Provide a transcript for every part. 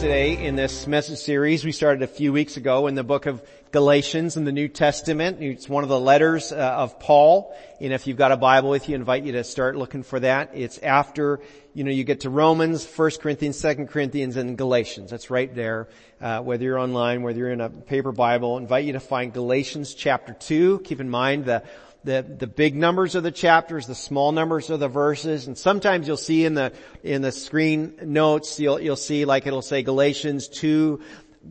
today in this message series we started a few weeks ago in the book of Galatians in the New Testament. It's one of the letters uh, of Paul. And if you've got a Bible with you, I invite you to start looking for that. It's after, you know, you get to Romans, 1 Corinthians, 2 Corinthians, and Galatians. That's right there. Uh, whether you're online, whether you're in a paper Bible, I invite you to find Galatians chapter 2. Keep in mind the the, the big numbers of the chapters, the small numbers of the verses, and sometimes you'll see in the, in the screen notes, you'll, you'll see like it'll say Galatians 2,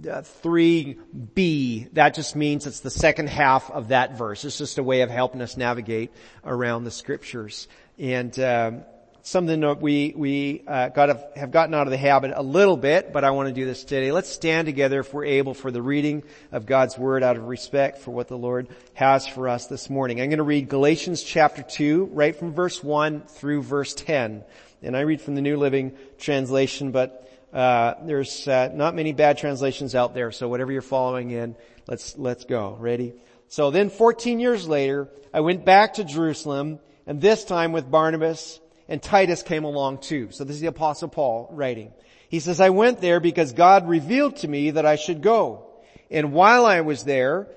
uh, 3b. That just means it's the second half of that verse. It's just a way of helping us navigate around the scriptures. And, um, something that we, we uh, got to, have gotten out of the habit a little bit, but I want to do this today. Let's stand together if we're able for the reading of God's Word out of respect for what the Lord has for us this morning. I'm going to read Galatians chapter 2, right from verse 1 through verse 10. And I read from the New Living Translation, but uh, there's uh, not many bad translations out there, so whatever you're following in, let's, let's go. Ready? So then 14 years later, I went back to Jerusalem, and this time with Barnabas, and Titus came along too. So this is the apostle Paul writing. He says, I went there because God revealed to me that I should go. And while I was there,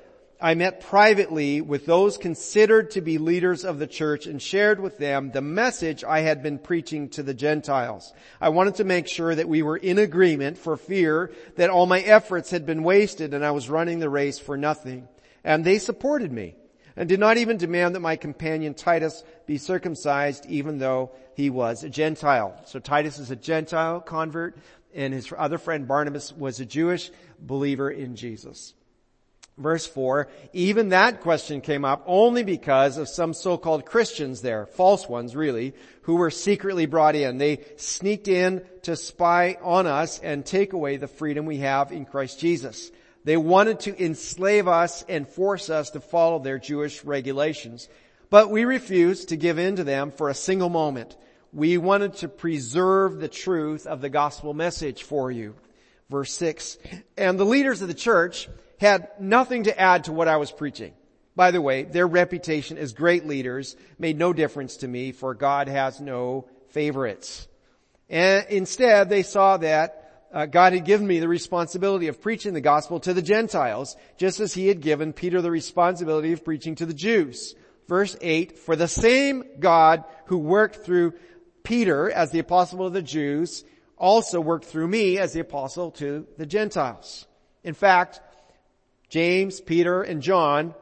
I met privately with those considered to be leaders of the church and shared with them the message I had been preaching to the Gentiles. I wanted to make sure that we were in agreement for fear that all my efforts had been wasted and I was running the race for nothing. And they supported me and did not even demand that my companion Titus be circumcised even though he was a Gentile. So Titus is a Gentile convert and his other friend Barnabas was a Jewish believer in Jesus. Verse 4, even that question came up only because of some so-called Christians there, false ones really, who were secretly brought in. They sneaked in to spy on us and take away the freedom we have in Christ Jesus. They wanted to enslave us and force us to follow their Jewish regulations. But we refused to give in to them for a single moment. We wanted to preserve the truth of the gospel message for you. Verse 6. And the leaders of the church had nothing to add to what I was preaching. By the way, their reputation as great leaders made no difference to me for God has no favorites. And instead they saw that uh, God had given me the responsibility of preaching the gospel to the Gentiles, just as he had given Peter the responsibility of preaching to the Jews. Verse 8, for the same God who worked through Peter as the apostle of the Jews also worked through me as the apostle to the Gentiles. In fact, James, Peter, and John,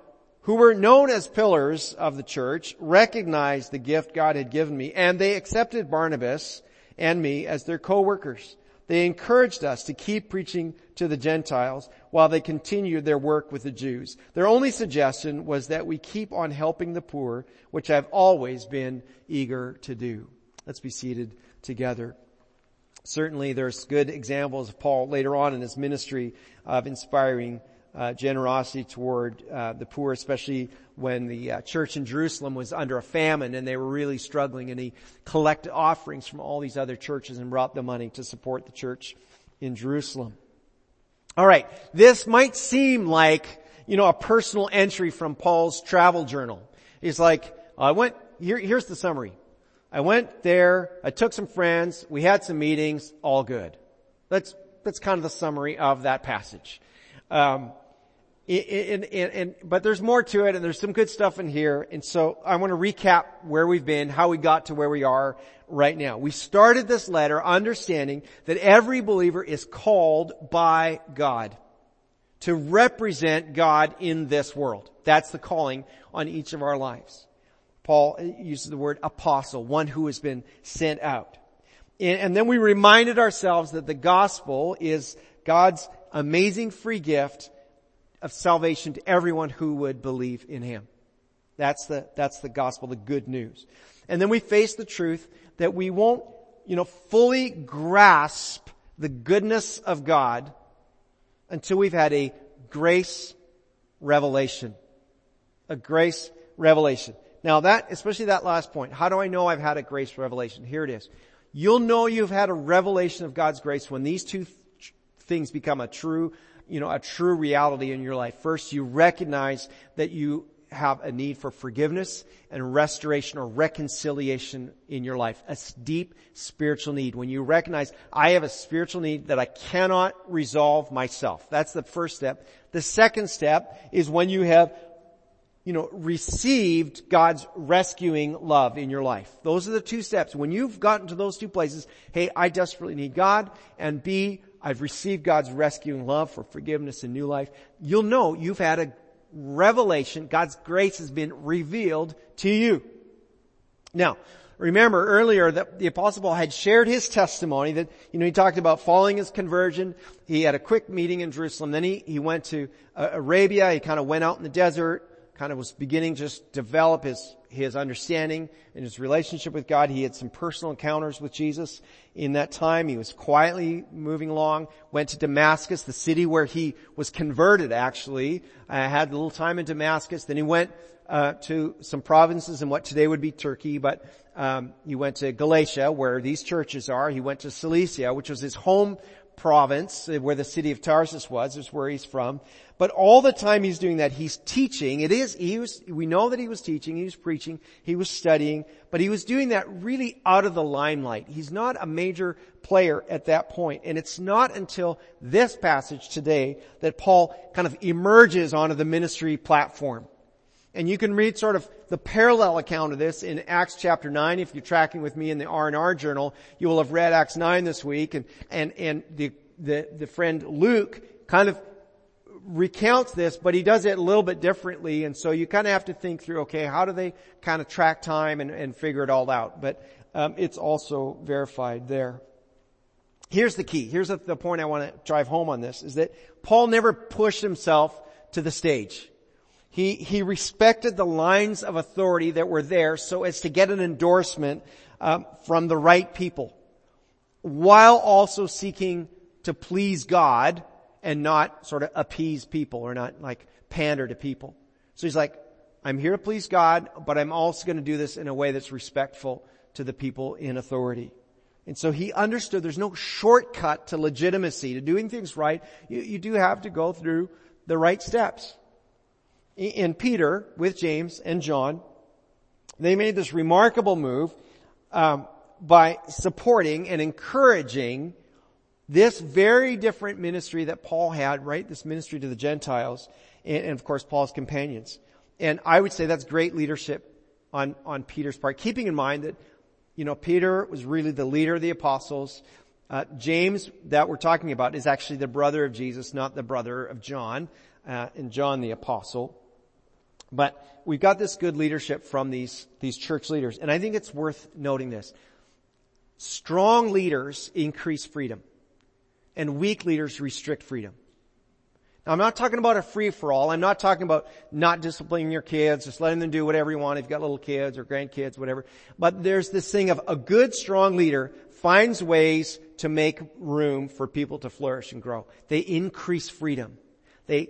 who were known as pillars of the church, recognized the gift God had given me and they accepted Barnabas and me as their co-workers. They encouraged us to keep preaching to the Gentiles while they continued their work with the Jews. Their only suggestion was that we keep on helping the poor, which I've always been eager to do. Let's be seated together. Certainly there's good examples of Paul later on in his ministry of inspiring uh, generosity toward uh, the poor, especially when the uh, church in Jerusalem was under a famine and they were really struggling. And he collected offerings from all these other churches and brought the money to support the church in Jerusalem. All right, this might seem like you know a personal entry from Paul's travel journal. He's like, I went. Here, here's the summary. I went there. I took some friends. We had some meetings. All good. That's that's kind of the summary of that passage. Um, and, and, and, but there's more to it and there's some good stuff in here. And so I want to recap where we've been, how we got to where we are right now. We started this letter understanding that every believer is called by God to represent God in this world. That's the calling on each of our lives. Paul uses the word apostle, one who has been sent out. And then we reminded ourselves that the gospel is God's amazing free gift of salvation to everyone who would believe in Him. That's the, that's the gospel, the good news. And then we face the truth that we won't, you know, fully grasp the goodness of God until we've had a grace revelation. A grace revelation. Now that, especially that last point, how do I know I've had a grace revelation? Here it is. You'll know you've had a revelation of God's grace when these two th- things become a true, you know, a true reality in your life. First, you recognize that you have a need for forgiveness and restoration or reconciliation in your life. A deep spiritual need. When you recognize, I have a spiritual need that I cannot resolve myself. That's the first step. The second step is when you have you know, received God's rescuing love in your life. Those are the two steps. When you've gotten to those two places, hey, I desperately need God, and B, I've received God's rescuing love for forgiveness and new life, you'll know you've had a revelation, God's grace has been revealed to you. Now, remember earlier that the apostle Paul had shared his testimony that, you know, he talked about following his conversion. He had a quick meeting in Jerusalem. Then he, he went to uh, Arabia. He kind of went out in the desert kind of was beginning to just develop his, his understanding and his relationship with God. He had some personal encounters with Jesus in that time. He was quietly moving along, went to Damascus, the city where he was converted actually, uh, had a little time in Damascus. Then he went uh, to some provinces in what today would be Turkey, but um, he went to Galatia, where these churches are. He went to Cilicia, which was his home province, uh, where the city of Tarsus was, is where he's from. But all the time he's doing that, he's teaching. It is, he was, we know that he was teaching, he was preaching, he was studying, but he was doing that really out of the limelight. He's not a major player at that point. And it's not until this passage today that Paul kind of emerges onto the ministry platform. And you can read sort of the parallel account of this in Acts chapter 9. If you're tracking with me in the R&R journal, you will have read Acts 9 this week and, and, and the, the, the friend Luke kind of recounts this, but he does it a little bit differently. And so you kind of have to think through, okay, how do they kind of track time and, and figure it all out? But um, it's also verified there. Here's the key. Here's the point I want to drive home on this is that Paul never pushed himself to the stage. He, he respected the lines of authority that were there so as to get an endorsement um, from the right people while also seeking to please God and not sort of appease people or not like pander to people. So he's like, I'm here to please God, but I'm also going to do this in a way that's respectful to the people in authority. And so he understood there's no shortcut to legitimacy, to doing things right. You, you do have to go through the right steps. In Peter, with James and John, they made this remarkable move um, by supporting and encouraging this very different ministry that Paul had, right? This ministry to the Gentiles and, and, of course Paul's companions. And I would say that's great leadership on, on Peter's part, keeping in mind that, you know, Peter was really the leader of the apostles. Uh, James, that we're talking about, is actually the brother of Jesus, not the brother of John, uh, and John the apostle. But we've got this good leadership from these, these church leaders. And I think it's worth noting this. Strong leaders increase freedom and weak leaders restrict freedom. Now I'm not talking about a free for all. I'm not talking about not disciplining your kids, just letting them do whatever you want if you've got little kids or grandkids, whatever. But there's this thing of a good strong leader finds ways to make room for people to flourish and grow. They increase freedom. They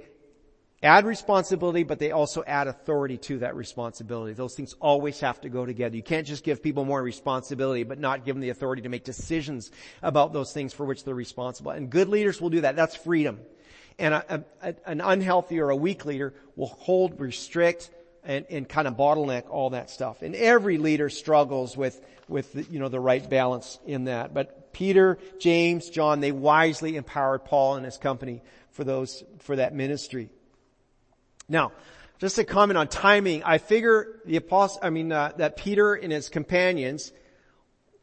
add responsibility, but they also add authority to that responsibility. Those things always have to go together. You can't just give people more responsibility, but not give them the authority to make decisions about those things for which they're responsible. And good leaders will do that. That's freedom. And a, a, an unhealthy or a weak leader will hold, restrict, and, and kind of bottleneck all that stuff. And every leader struggles with, with the, you know, the right balance in that. But Peter, James, John, they wisely empowered Paul and his company for those, for that ministry. Now, just a comment on timing. I figure the apostle, I mean, uh, that Peter and his companions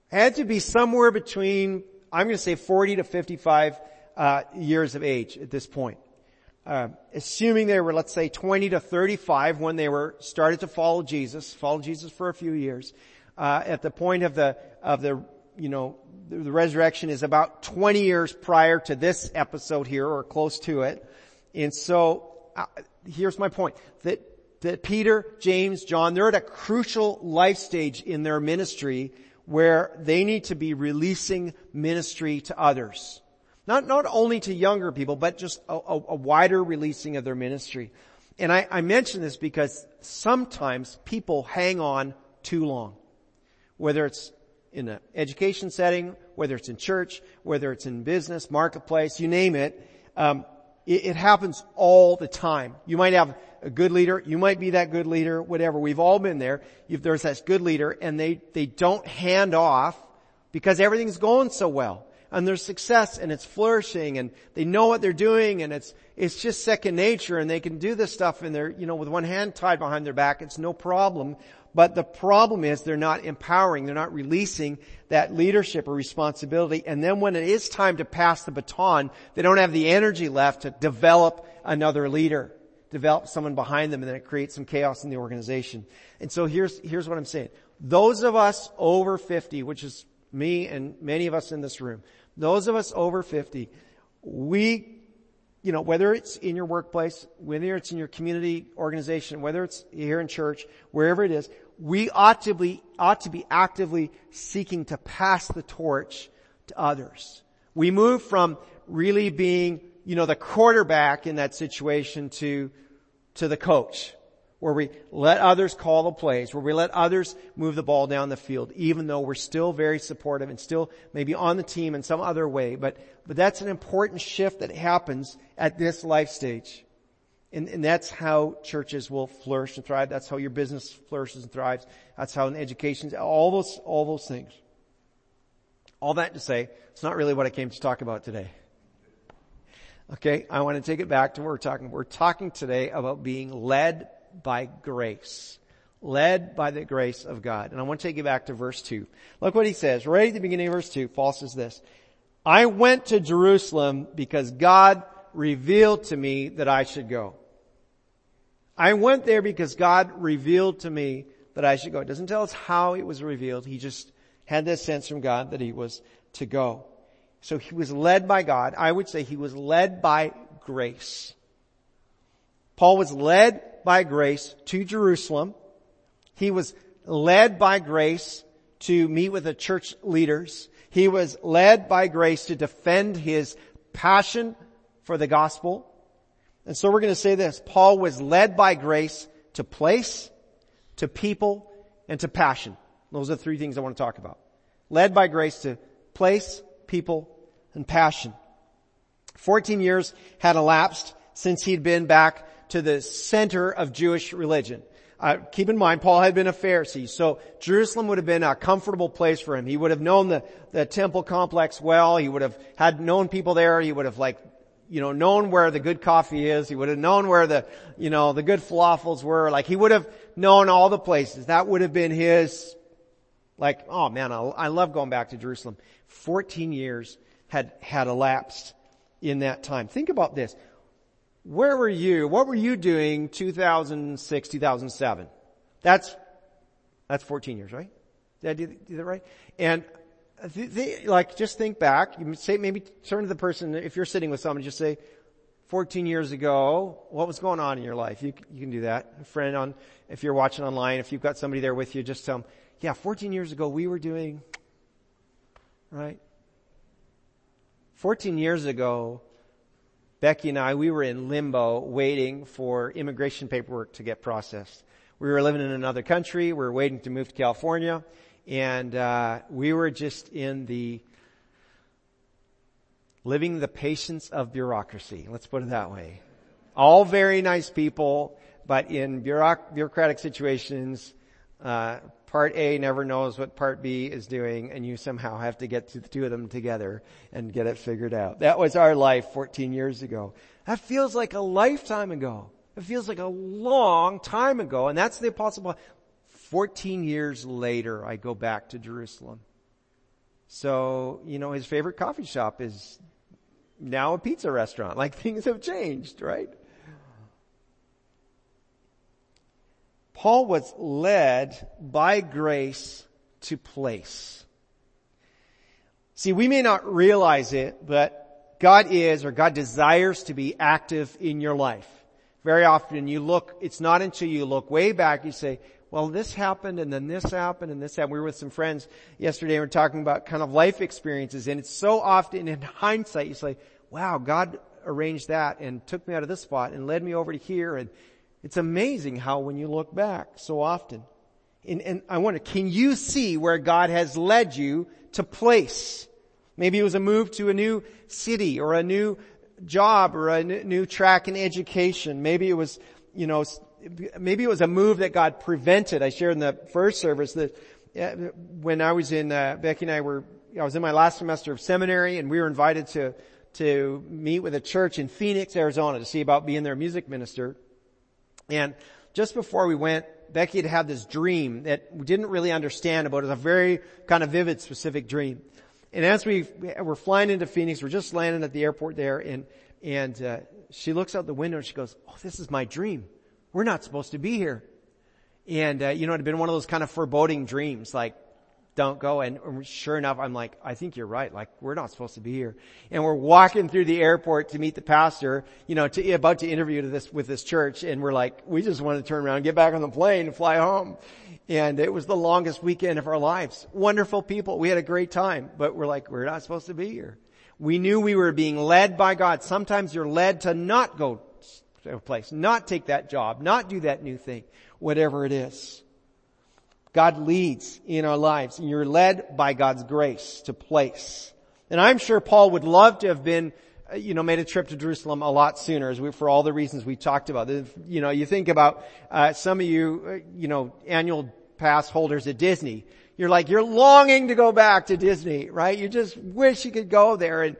had to be somewhere between, I'm going to say 40 to 55 uh, years of age at this point. Uh, assuming they were, let's say, 20 to 35 when they were started to follow Jesus, follow Jesus for a few years. Uh, at the point of the of the you know the, resurrection is about 20 years prior to this episode here, or close to it, and so here's my point, that, that Peter, James, John, they're at a crucial life stage in their ministry where they need to be releasing ministry to others. Not, not only to younger people, but just a, a, a wider releasing of their ministry. And I, I mention this because sometimes people hang on too long. Whether it's in an education setting, whether it's in church, whether it's in business, marketplace, you name it, um, it, it happens all the time. You might have a good leader, you might be that good leader, whatever. We've all been there. If there's that good leader and they, they don't hand off because everything's going so well and there's success and it's flourishing and they know what they're doing and it's, it's just second nature and they can do this stuff and they're, you know, with one hand tied behind their back, it's no problem. But the problem is they're not empowering, they're not releasing that leadership or responsibility. And then when it is time to pass the baton, they don't have the energy left to develop another leader, develop someone behind them and then it creates some chaos in the organization. And so here's, here's what I'm saying. Those of us over 50, which is me and many of us in this room, those of us over 50, we you know, whether it's in your workplace, whether it's in your community organization, whether it's here in church, wherever it is, we ought to be, ought to be actively seeking to pass the torch to others. We move from really being, you know, the quarterback in that situation to, to the coach where we let others call the plays, where we let others move the ball down the field, even though we're still very supportive and still maybe on the team in some other way. But, but that's an important shift that happens at this life stage. And, and that's how churches will flourish and thrive. That's how your business flourishes and thrives. That's how in education, all those, all those things. All that to say, it's not really what I came to talk about today. Okay, I want to take it back to what we're talking. We're talking today about being led by grace. Led by the grace of God. And I want to take you back to verse 2. Look what he says. Right at the beginning of verse 2, Paul says this. I went to Jerusalem because God revealed to me that I should go. I went there because God revealed to me that I should go. It doesn't tell us how it was revealed. He just had this sense from God that he was to go. So he was led by God. I would say he was led by grace. Paul was led by grace to Jerusalem. He was led by grace to meet with the church leaders. He was led by grace to defend his passion for the gospel. And so we're going to say this. Paul was led by grace to place, to people, and to passion. Those are the three things I want to talk about. Led by grace to place, people, and passion. 14 years had elapsed since he'd been back to the center of Jewish religion. Uh, keep in mind, Paul had been a Pharisee, so Jerusalem would have been a comfortable place for him. He would have known the, the temple complex well. He would have had known people there. He would have like, you know, known where the good coffee is. He would have known where the, you know, the good falafels were. Like he would have known all the places. That would have been his, like, oh man, I, I love going back to Jerusalem. 14 years had, had elapsed in that time. Think about this where were you? What were you doing 2006, 2007? That's, that's 14 years, right? Did I do, do that right? And th- th- like, just think back. You say, maybe turn to the person, if you're sitting with someone, just say, 14 years ago, what was going on in your life? You, you can do that. A friend on, if you're watching online, if you've got somebody there with you, just tell them, yeah, 14 years ago we were doing, right? 14 years ago, Becky and I, we were in limbo waiting for immigration paperwork to get processed. We were living in another country. We were waiting to move to California. And uh, we were just in the living the patience of bureaucracy. Let's put it that way. All very nice people, but in bureaucratic situations, uh, part A never knows what part B is doing and you somehow have to get the two of them together and get it figured out. That was our life 14 years ago. That feels like a lifetime ago. It feels like a long time ago and that's the apostle Paul. 14 years later I go back to Jerusalem. So, you know, his favorite coffee shop is now a pizza restaurant. Like things have changed, right? Paul was led by grace to place. See, we may not realize it, but God is or God desires to be active in your life. Very often you look, it's not until you look way back, you say, well, this happened and then this happened and this happened. We were with some friends yesterday and we are talking about kind of life experiences and it's so often in hindsight you say, wow, God arranged that and took me out of this spot and led me over to here and it's amazing how when you look back so often. And, and I wonder, can you see where God has led you to place? Maybe it was a move to a new city or a new job or a new track in education. Maybe it was, you know, maybe it was a move that God prevented. I shared in the first service that when I was in, uh, Becky and I were, I was in my last semester of seminary and we were invited to, to meet with a church in Phoenix, Arizona to see about being their music minister. And just before we went, Becky had had this dream that we didn't really understand about. It was a very kind of vivid, specific dream. And as we were flying into Phoenix, we're just landing at the airport there, and and uh, she looks out the window and she goes, "Oh, this is my dream. We're not supposed to be here." And uh, you know, it had been one of those kind of foreboding dreams, like don't go. And sure enough, I'm like, I think you're right. Like, we're not supposed to be here. And we're walking through the airport to meet the pastor, you know, to, about to interview to this, with this church. And we're like, we just want to turn around, get back on the plane and fly home. And it was the longest weekend of our lives. Wonderful people. We had a great time, but we're like, we're not supposed to be here. We knew we were being led by God. Sometimes you're led to not go to a place, not take that job, not do that new thing, whatever it is. God leads in our lives and you're led by God's grace to place. And I'm sure Paul would love to have been, uh, you know, made a trip to Jerusalem a lot sooner as we, for all the reasons we talked about. You know, you think about, uh, some of you, uh, you know, annual pass holders at Disney. You're like, you're longing to go back to Disney, right? You just wish you could go there and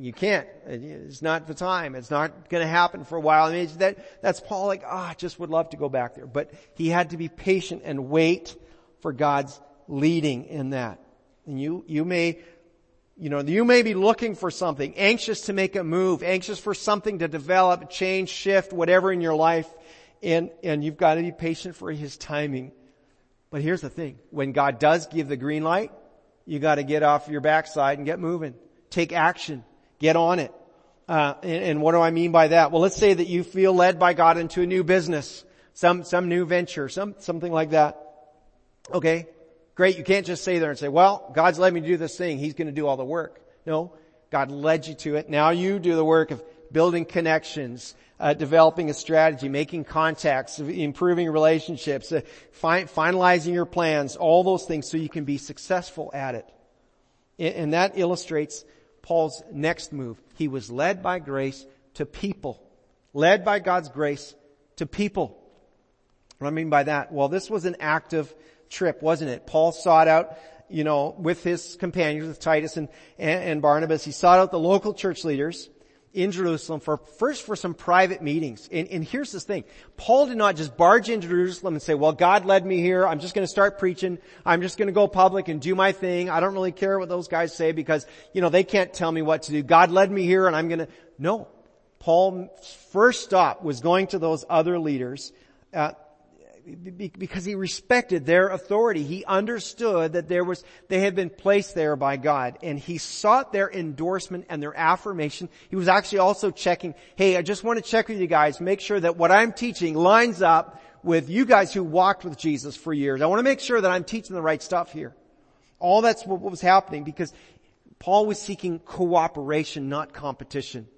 you can't. It's not the time. It's not going to happen for a while. I mean, that, that's Paul like, ah, oh, I just would love to go back there. But he had to be patient and wait for God's leading in that. And you, you may, you know, you may be looking for something, anxious to make a move, anxious for something to develop, change, shift, whatever in your life. And, and you've got to be patient for His timing. But here's the thing. When God does give the green light, you got to get off your backside and get moving. Take action. Get on it. Uh, and, and, what do I mean by that? Well, let's say that you feel led by God into a new business, some some new venture, some something like that. Okay, great. You can't just say there and say, "Well, God's led me to do this thing. He's going to do all the work." No, God led you to it. Now you do the work of building connections, uh, developing a strategy, making contacts, improving relationships, uh, fi- finalizing your plans, all those things, so you can be successful at it. And that illustrates Paul's next move. He was led by grace to people. Led by God's grace to people. What do I mean by that? Well, this was an active trip, wasn't it? Paul sought out, you know, with his companions, with Titus and, and, and Barnabas, he sought out the local church leaders in Jerusalem for first for some private meetings. And, and here's this thing. Paul did not just barge into Jerusalem and say, well, God led me here. I'm just going to start preaching. I'm just going to go public and do my thing. I don't really care what those guys say because, you know, they can't tell me what to do. God led me here and I'm going to, no. Paul's first stop was going to those other leaders, uh, because he respected their authority. He understood that there was, they had been placed there by God and he sought their endorsement and their affirmation. He was actually also checking, hey, I just want to check with you guys, make sure that what I'm teaching lines up with you guys who walked with Jesus for years. I want to make sure that I'm teaching the right stuff here. All that's what was happening because Paul was seeking cooperation, not competition.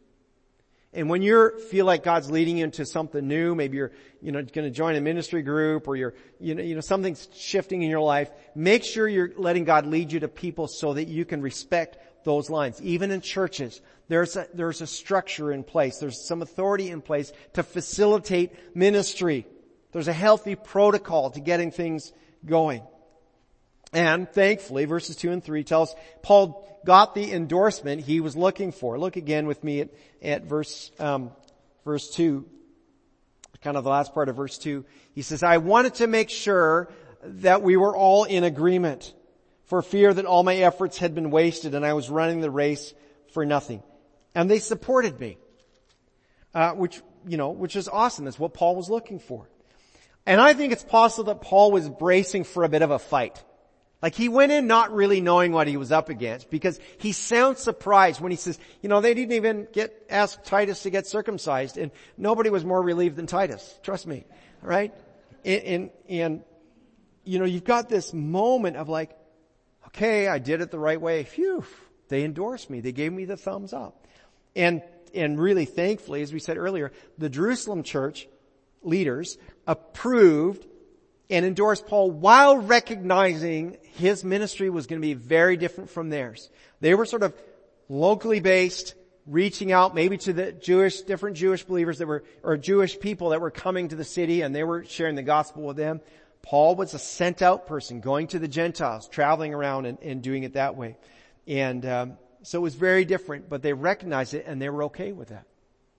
And when you feel like God's leading you into something new, maybe you're, you know, going to join a ministry group or you're, you know, you know, something's shifting in your life, make sure you're letting God lead you to people so that you can respect those lines. Even in churches, there's a, there's a structure in place. There's some authority in place to facilitate ministry. There's a healthy protocol to getting things going. And thankfully, verses 2 and 3 tell us Paul got the endorsement he was looking for. Look again with me at, at verse, um, verse 2, kind of the last part of verse 2. He says, I wanted to make sure that we were all in agreement for fear that all my efforts had been wasted and I was running the race for nothing. And they supported me, uh, which, you know, which is awesome. That's what Paul was looking for. And I think it's possible that Paul was bracing for a bit of a fight. Like he went in not really knowing what he was up against because he sounds surprised when he says, you know, they didn't even get, ask Titus to get circumcised and nobody was more relieved than Titus. Trust me. Right? And, and, and you know, you've got this moment of like, okay, I did it the right way. Phew. They endorsed me. They gave me the thumbs up. And, and really thankfully, as we said earlier, the Jerusalem church leaders approved and endorsed Paul while recognizing his ministry was going to be very different from theirs. They were sort of locally based, reaching out maybe to the Jewish, different Jewish believers that were, or Jewish people that were coming to the city and they were sharing the gospel with them. Paul was a sent out person going to the Gentiles, traveling around and, and doing it that way. And um, so it was very different, but they recognized it and they were okay with that.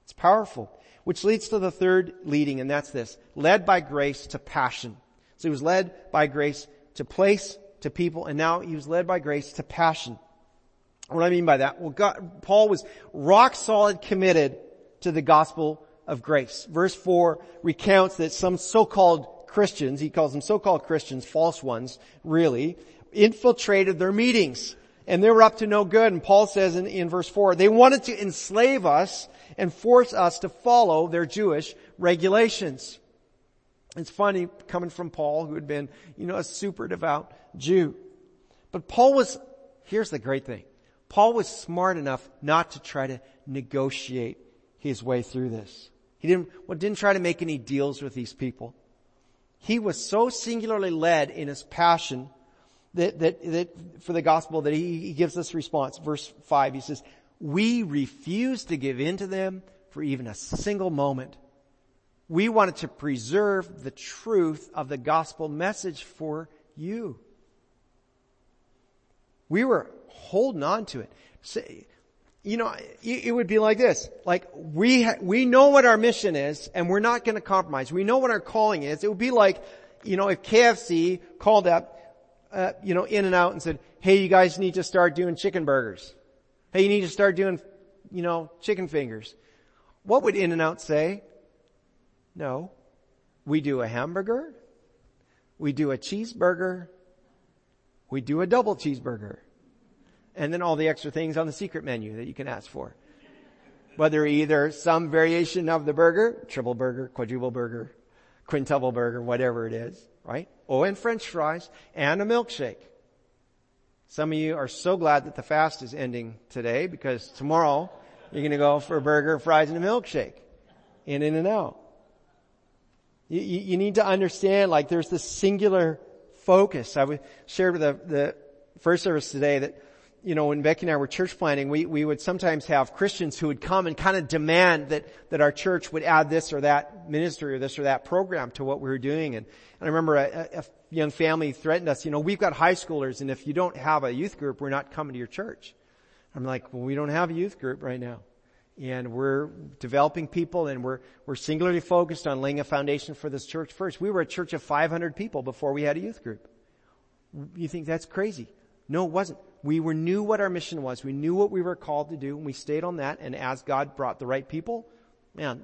It's powerful. Which leads to the third leading, and that's this. Led by grace to passion. So he was led by grace to place, to people, and now he was led by grace to passion. What do I mean by that? Well, God, Paul was rock solid committed to the gospel of grace. Verse 4 recounts that some so-called Christians, he calls them so-called Christians, false ones, really, infiltrated their meetings. And they were up to no good. And Paul says in, in verse 4, they wanted to enslave us and force us to follow their Jewish regulations. It's funny coming from Paul who had been, you know, a super devout Jew. But Paul was, here's the great thing. Paul was smart enough not to try to negotiate his way through this. He didn't, well, didn't try to make any deals with these people. He was so singularly led in his passion that, that, that for the gospel that he, he gives this response. Verse five, he says, we refuse to give in to them for even a single moment. We wanted to preserve the truth of the gospel message for you. We were holding on to it. So, you know, it would be like this. Like, we, ha- we know what our mission is and we're not gonna compromise. We know what our calling is. It would be like, you know, if KFC called up, uh, you know, In-N-Out and said, hey, you guys need to start doing chicken burgers. Hey, you need to start doing, you know, chicken fingers. What would In-N-Out say? No. We do a hamburger. We do a cheeseburger. We do a double cheeseburger. And then all the extra things on the secret menu that you can ask for. Whether either some variation of the burger, triple burger, quadruple burger, quintuple burger, whatever it is, right? Oh, and french fries and a milkshake. Some of you are so glad that the fast is ending today because tomorrow you're going to go for a burger, fries, and a milkshake in In-N-Out. You, you, need to understand like there's this singular focus. I shared with the, the first service today that you know, when Becky and I were church planning, we, we would sometimes have Christians who would come and kind of demand that, that our church would add this or that ministry or this or that program to what we were doing. And, and I remember a, a young family threatened us, you know, we've got high schoolers and if you don't have a youth group, we're not coming to your church. I'm like, well, we don't have a youth group right now. And we're developing people and we're, we're singularly focused on laying a foundation for this church first. We were a church of 500 people before we had a youth group. You think that's crazy? No, it wasn't we were, knew what our mission was. We knew what we were called to do and we stayed on that. And as God brought the right people, man,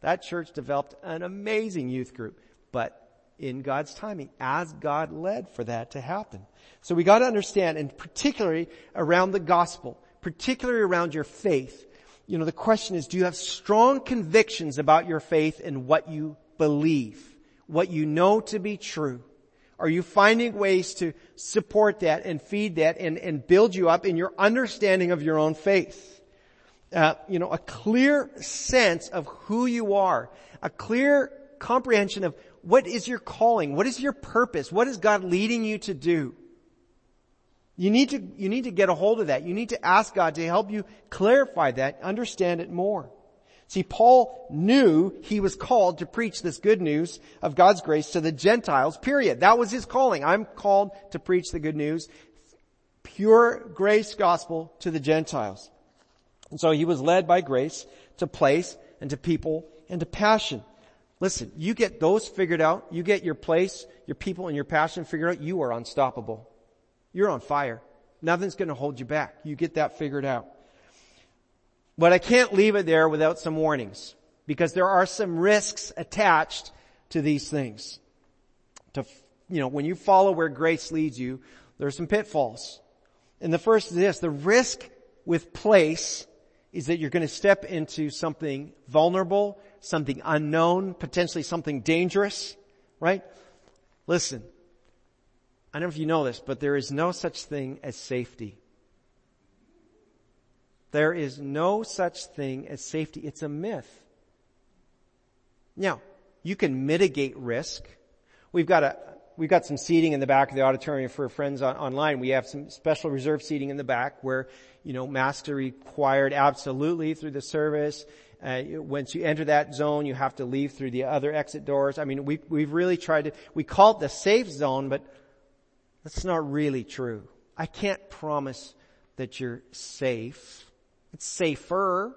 that church developed an amazing youth group. But in God's timing, as God led for that to happen. So we gotta understand, and particularly around the gospel, particularly around your faith, you know, the question is, do you have strong convictions about your faith and what you believe? What you know to be true? Are you finding ways to support that and feed that and, and build you up in your understanding of your own faith? Uh, you know, a clear sense of who you are, a clear comprehension of what is your calling, what is your purpose, what is God leading you to do. You need to, you need to get a hold of that. You need to ask God to help you clarify that, understand it more. See, Paul knew he was called to preach this good news of God's grace to the Gentiles, period. That was his calling. I'm called to preach the good news, pure grace gospel to the Gentiles. And so he was led by grace to place and to people and to passion. Listen, you get those figured out, you get your place, your people and your passion figured out, you are unstoppable. You're on fire. Nothing's gonna hold you back. You get that figured out. But I can't leave it there without some warnings because there are some risks attached to these things. To, you know, when you follow where grace leads you, there are some pitfalls. And the first is this, the risk with place is that you're going to step into something vulnerable, something unknown, potentially something dangerous, right? Listen, I don't know if you know this, but there is no such thing as safety. There is no such thing as safety. It's a myth. Now, you can mitigate risk. We've got a, we've got some seating in the back of the auditorium for friends on, online. We have some special reserve seating in the back where, you know, masks are required absolutely through the service. Uh, once you enter that zone, you have to leave through the other exit doors. I mean, we, we've really tried to, we call it the safe zone, but that's not really true. I can't promise that you're safe. It's safer.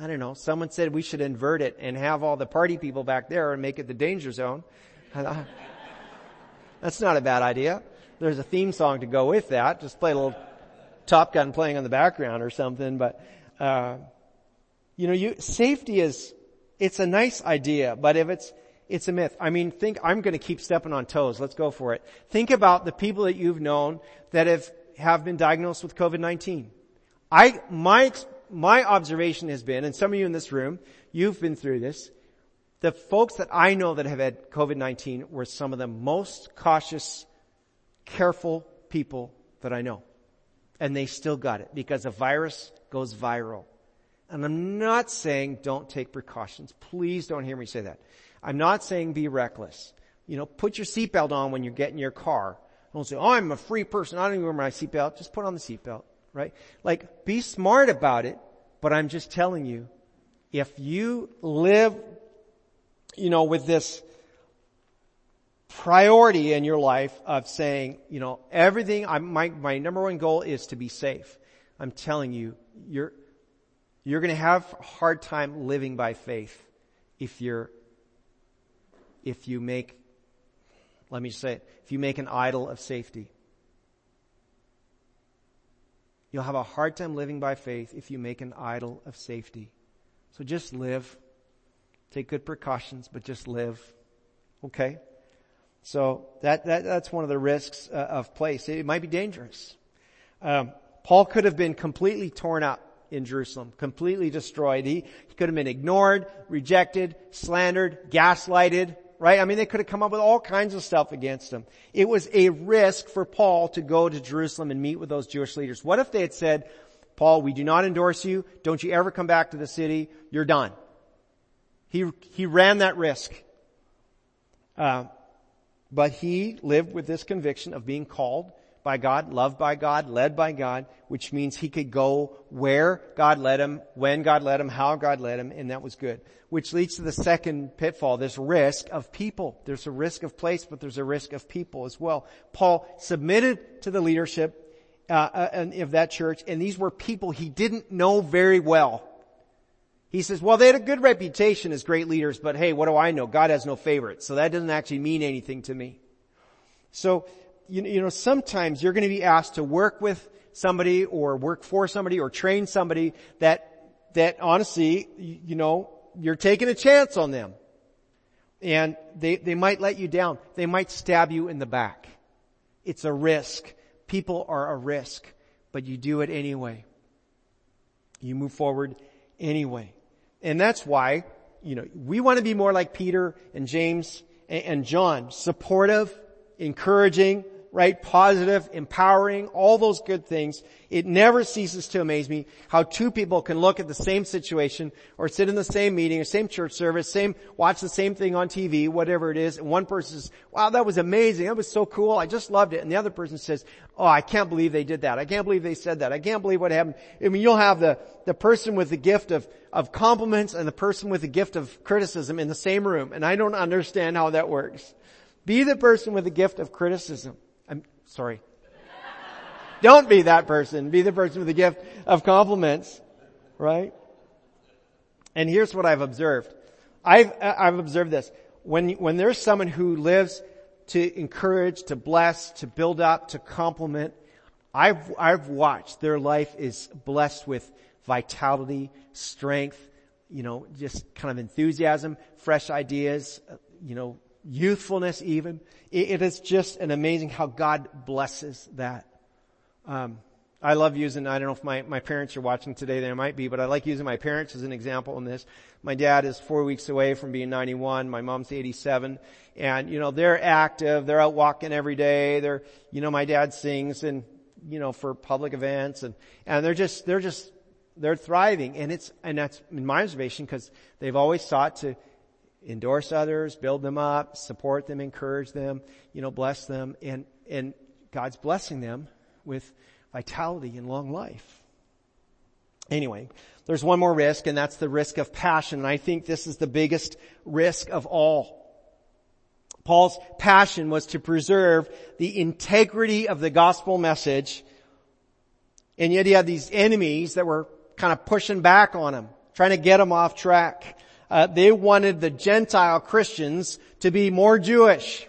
I don't know. Someone said we should invert it and have all the party people back there and make it the danger zone. That's not a bad idea. There's a theme song to go with that. Just play a little Top Gun playing on the background or something. But, uh, you know, you, safety is, it's a nice idea, but if it's, it's a myth. I mean, think, I'm gonna keep stepping on toes. Let's go for it. Think about the people that you've known that have, have been diagnosed with COVID-19. I, my, my observation has been, and some of you in this room, you've been through this, the folks that I know that have had COVID-19 were some of the most cautious, careful people that I know. And they still got it because a virus goes viral. And I'm not saying don't take precautions. Please don't hear me say that. I'm not saying be reckless. You know, put your seatbelt on when you get in your car. Don't say, oh, I'm a free person. I don't even wear my seatbelt. Just put on the seatbelt right? Like, be smart about it, but I'm just telling you, if you live, you know, with this priority in your life of saying, you know, everything, I'm, my, my number one goal is to be safe. I'm telling you, you're, you're gonna have a hard time living by faith if you're, if you make, let me say it, if you make an idol of safety. You'll have a hard time living by faith if you make an idol of safety. So just live. Take good precautions, but just live. Okay? So that, that that's one of the risks uh, of place. It might be dangerous. Um, Paul could have been completely torn up in Jerusalem, completely destroyed. He, he could have been ignored, rejected, slandered, gaslighted, right? I mean, they could have come up with all kinds of stuff against him. It was a risk for Paul to go to Jerusalem and meet with those Jewish leaders. What if they had said, Paul, we do not endorse you. Don't you ever come back to the city. You're done. He, he ran that risk. Uh, but he lived with this conviction of being called by God, loved by God, led by God, which means he could go where God led him, when God led him, how God led him, and that was good. Which leads to the second pitfall, this risk of people. There's a risk of place, but there's a risk of people as well. Paul submitted to the leadership uh, uh, of that church, and these were people he didn't know very well. He says, well, they had a good reputation as great leaders, but hey, what do I know? God has no favorites, so that doesn't actually mean anything to me. So you, you know, sometimes you're going to be asked to work with somebody or work for somebody or train somebody that, that honestly, you know, you're taking a chance on them. And they, they might let you down. They might stab you in the back. It's a risk. People are a risk, but you do it anyway. You move forward anyway. And that's why, you know, we want to be more like Peter and James and John, supportive, encouraging, right? Positive, empowering, all those good things. It never ceases to amaze me how two people can look at the same situation or sit in the same meeting or same church service, same, watch the same thing on TV, whatever it is, and one person says, wow, that was amazing. That was so cool. I just loved it. And the other person says, oh, I can't believe they did that. I can't believe they said that. I can't believe what happened. I mean, you'll have the, the person with the gift of, of compliments and the person with the gift of criticism in the same room. And I don't understand how that works. Be the person with the gift of criticism. Sorry. Don't be that person. Be the person with the gift of compliments. Right? And here's what I've observed. I've, I've observed this. When, when there's someone who lives to encourage, to bless, to build up, to compliment, I've, I've watched their life is blessed with vitality, strength, you know, just kind of enthusiasm, fresh ideas, uh, you know, youthfulness even. it is just an amazing how God blesses that. Um, I love using, I don't know if my, my parents are watching today, they might be, but I like using my parents as an example in this. My dad is four weeks away from being 91, my mom's 87, and you know, they're active, they're out walking every day, they're, you know, my dad sings and, you know, for public events and, and they're just, they're just, they're thriving and it's, and that's in my observation because they've always sought to endorse others, build them up, support them, encourage them, you know, bless them and, and God's blessing them with vitality and long life. Anyway, there's one more risk and that's the risk of passion. And I think this is the biggest risk of all. Paul's passion was to preserve the integrity of the gospel message. And yet he had these enemies that were kind of pushing back on him, trying to get him off track. Uh, they wanted the Gentile Christians to be more Jewish.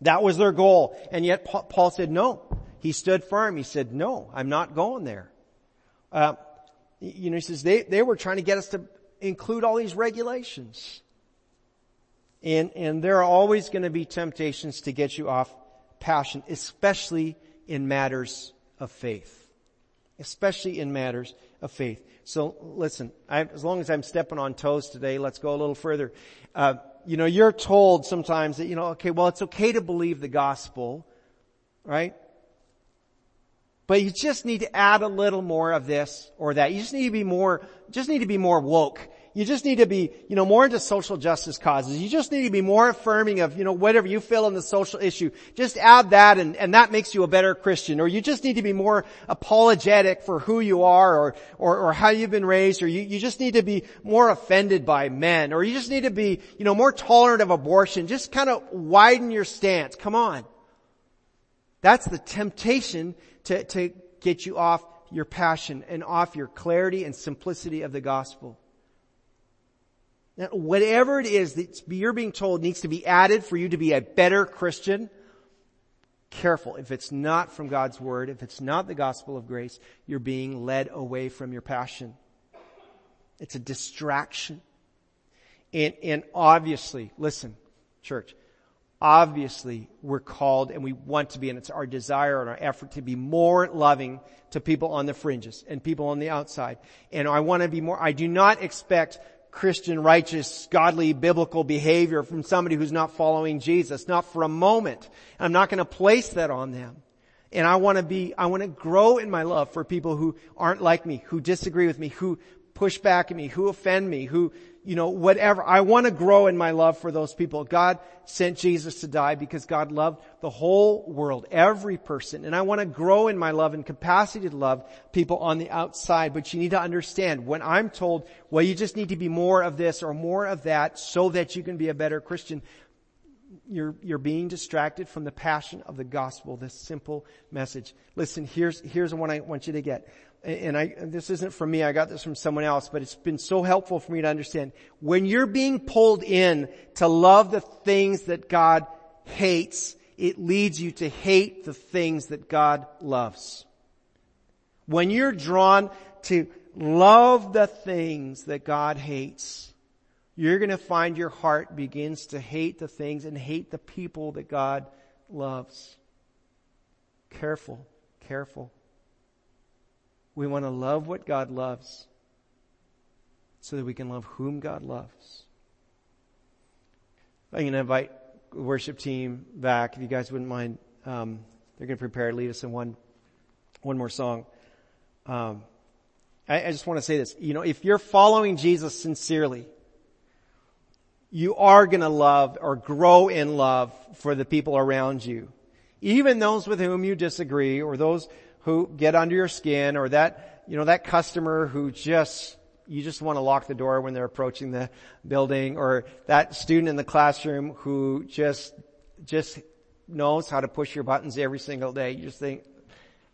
That was their goal. And yet Paul said, no, he stood firm. He said, no, I'm not going there. Uh, you know, he says they, they were trying to get us to include all these regulations. And, and there are always going to be temptations to get you off passion, especially in matters of faith. Especially in matters of faith. So listen, I, as long as I'm stepping on toes today, let's go a little further. Uh, you know, you're told sometimes that, you know, okay, well, it's okay to believe the gospel, right? But you just need to add a little more of this or that. You just need to be more, just need to be more woke. You just need to be, you know, more into social justice causes. You just need to be more affirming of, you know, whatever you feel in the social issue. Just add that and, and that makes you a better Christian. Or you just need to be more apologetic for who you are or, or, or how you've been raised. Or you, you just need to be more offended by men. Or you just need to be, you know, more tolerant of abortion. Just kind of widen your stance. Come on. That's the temptation to, to get you off your passion and off your clarity and simplicity of the gospel. Whatever it is that you're being told needs to be added for you to be a better Christian, careful. If it's not from God's word, if it's not the gospel of grace, you're being led away from your passion. It's a distraction. And, and obviously, listen, church, Obviously, we're called and we want to be, and it's our desire and our effort to be more loving to people on the fringes and people on the outside. And I want to be more, I do not expect Christian, righteous, godly, biblical behavior from somebody who's not following Jesus. Not for a moment. I'm not going to place that on them. And I want to be, I want to grow in my love for people who aren't like me, who disagree with me, who push back at me, who offend me, who, you know, whatever. I want to grow in my love for those people. God sent Jesus to die because God loved the whole world, every person. And I want to grow in my love and capacity to love people on the outside. But you need to understand when I'm told, well, you just need to be more of this or more of that so that you can be a better Christian. You're, you're being distracted from the passion of the gospel, this simple message. Listen, here's, here's one I want you to get and I, this isn't from me, I got this from someone else, but it's been so helpful for me to understand. When you're being pulled in to love the things that God hates, it leads you to hate the things that God loves. When you're drawn to love the things that God hates, you're to find your heart begins to hate the things and hate the people that God loves. Careful, careful. We want to love what God loves so that we can love whom God loves. I'm going to invite the worship team back, if you guys wouldn't mind. Um, they're going to prepare to lead us in one, one more song. Um, I, I just want to say this. You know, if you're following Jesus sincerely, you are going to love or grow in love for the people around you. Even those with whom you disagree or those who get under your skin or that, you know, that customer who just, you just want to lock the door when they're approaching the building or that student in the classroom who just, just knows how to push your buttons every single day. You just think,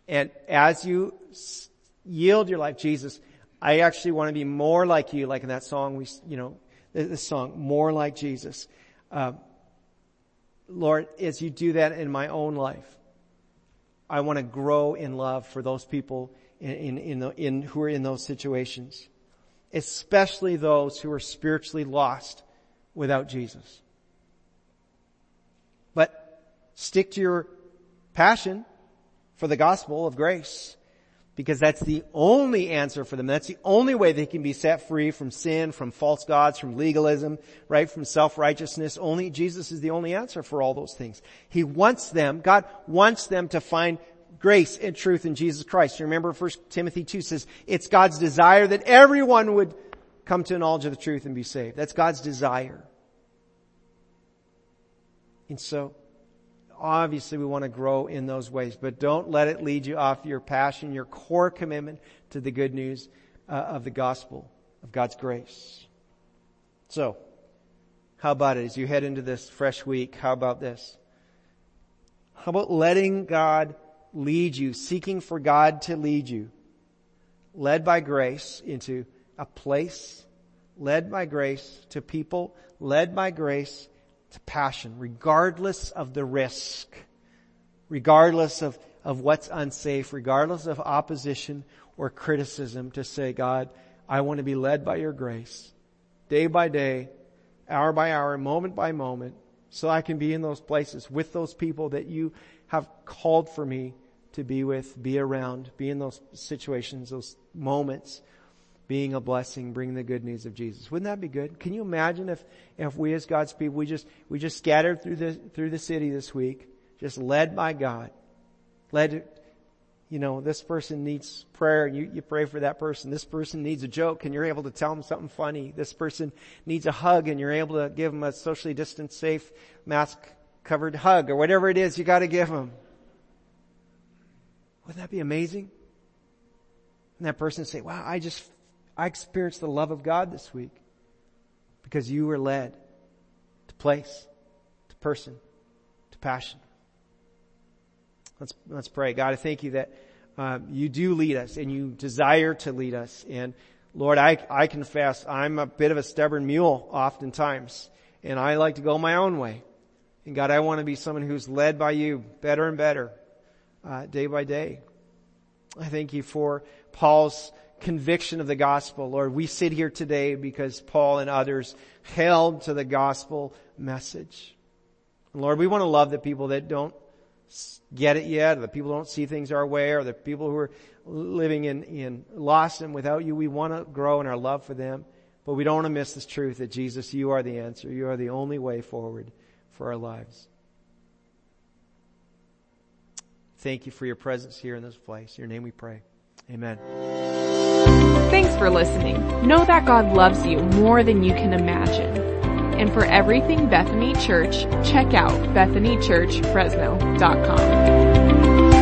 and as you yield your life, Jesus, I actually want to be more like you, like in that song we, you know, this song, more like Jesus. Uh, Lord, as you do that in my own life, I want to grow in love for those people in, in, in, the, in, who are in those situations. Especially those who are spiritually lost without Jesus. But stick to your passion for the gospel of grace. Because that's the only answer for them. That's the only way they can be set free from sin, from false gods, from legalism, right? From self-righteousness. Only Jesus is the only answer for all those things. He wants them, God wants them to find grace and truth in Jesus Christ. You remember 1 Timothy 2 says, it's God's desire that everyone would come to a knowledge of the truth and be saved. That's God's desire. And so, obviously we want to grow in those ways, but don't let it lead you off your passion, your core commitment to the good news uh, of the gospel of God's grace. So, how about it as you head into this fresh week? How about this? How about letting God lead you, seeking for God to lead you, led by grace into a place, led by grace to people, led by grace to passion, regardless of the risk, regardless of, of what's unsafe, regardless of opposition or criticism to say, God, I want to be led by your grace, day by day, hour by hour, moment by moment, so I can be in those places with those people that you have called for me to be with, be around, be in those situations, those moments being a blessing, bringing the good news of Jesus. Wouldn't that be good? Can you imagine if, if we as God's people, we just, we just scattered through the, through the city this week, just led by God, led, you know, this person needs prayer and you, you pray for that person. This person needs a joke and you're able to tell them something funny. This person needs a hug and you're able to give them a socially distanced, safe, mask covered hug or whatever it is you gotta give them. Wouldn't that be amazing? And that person say, wow, I just I experienced the love of God this week because you were led to place, to person, to passion. Let's, let's pray. God, I thank you that um, you do lead us and you desire to lead us. And Lord, I, I confess I'm a bit of a stubborn mule oftentimes and I like to go my own way. And God, I want to be someone who's led by you better and better, uh, day by day. I thank you for Paul's conviction of the gospel. Lord, we sit here today because Paul and others held to the gospel message. And Lord, we want to love the people that don't get it yet, or the people don't see things our way, or the people who are living in, in lost and without you. We want to grow in our love for them, but we don't want to miss this truth that Jesus, you are the answer. You are the only way forward for our lives. Thank you for your presence here in this place. In your name we pray. Amen. Thanks for listening. Know that God loves you more than you can imagine. And for everything Bethany Church, check out bethanychurchfresno.com.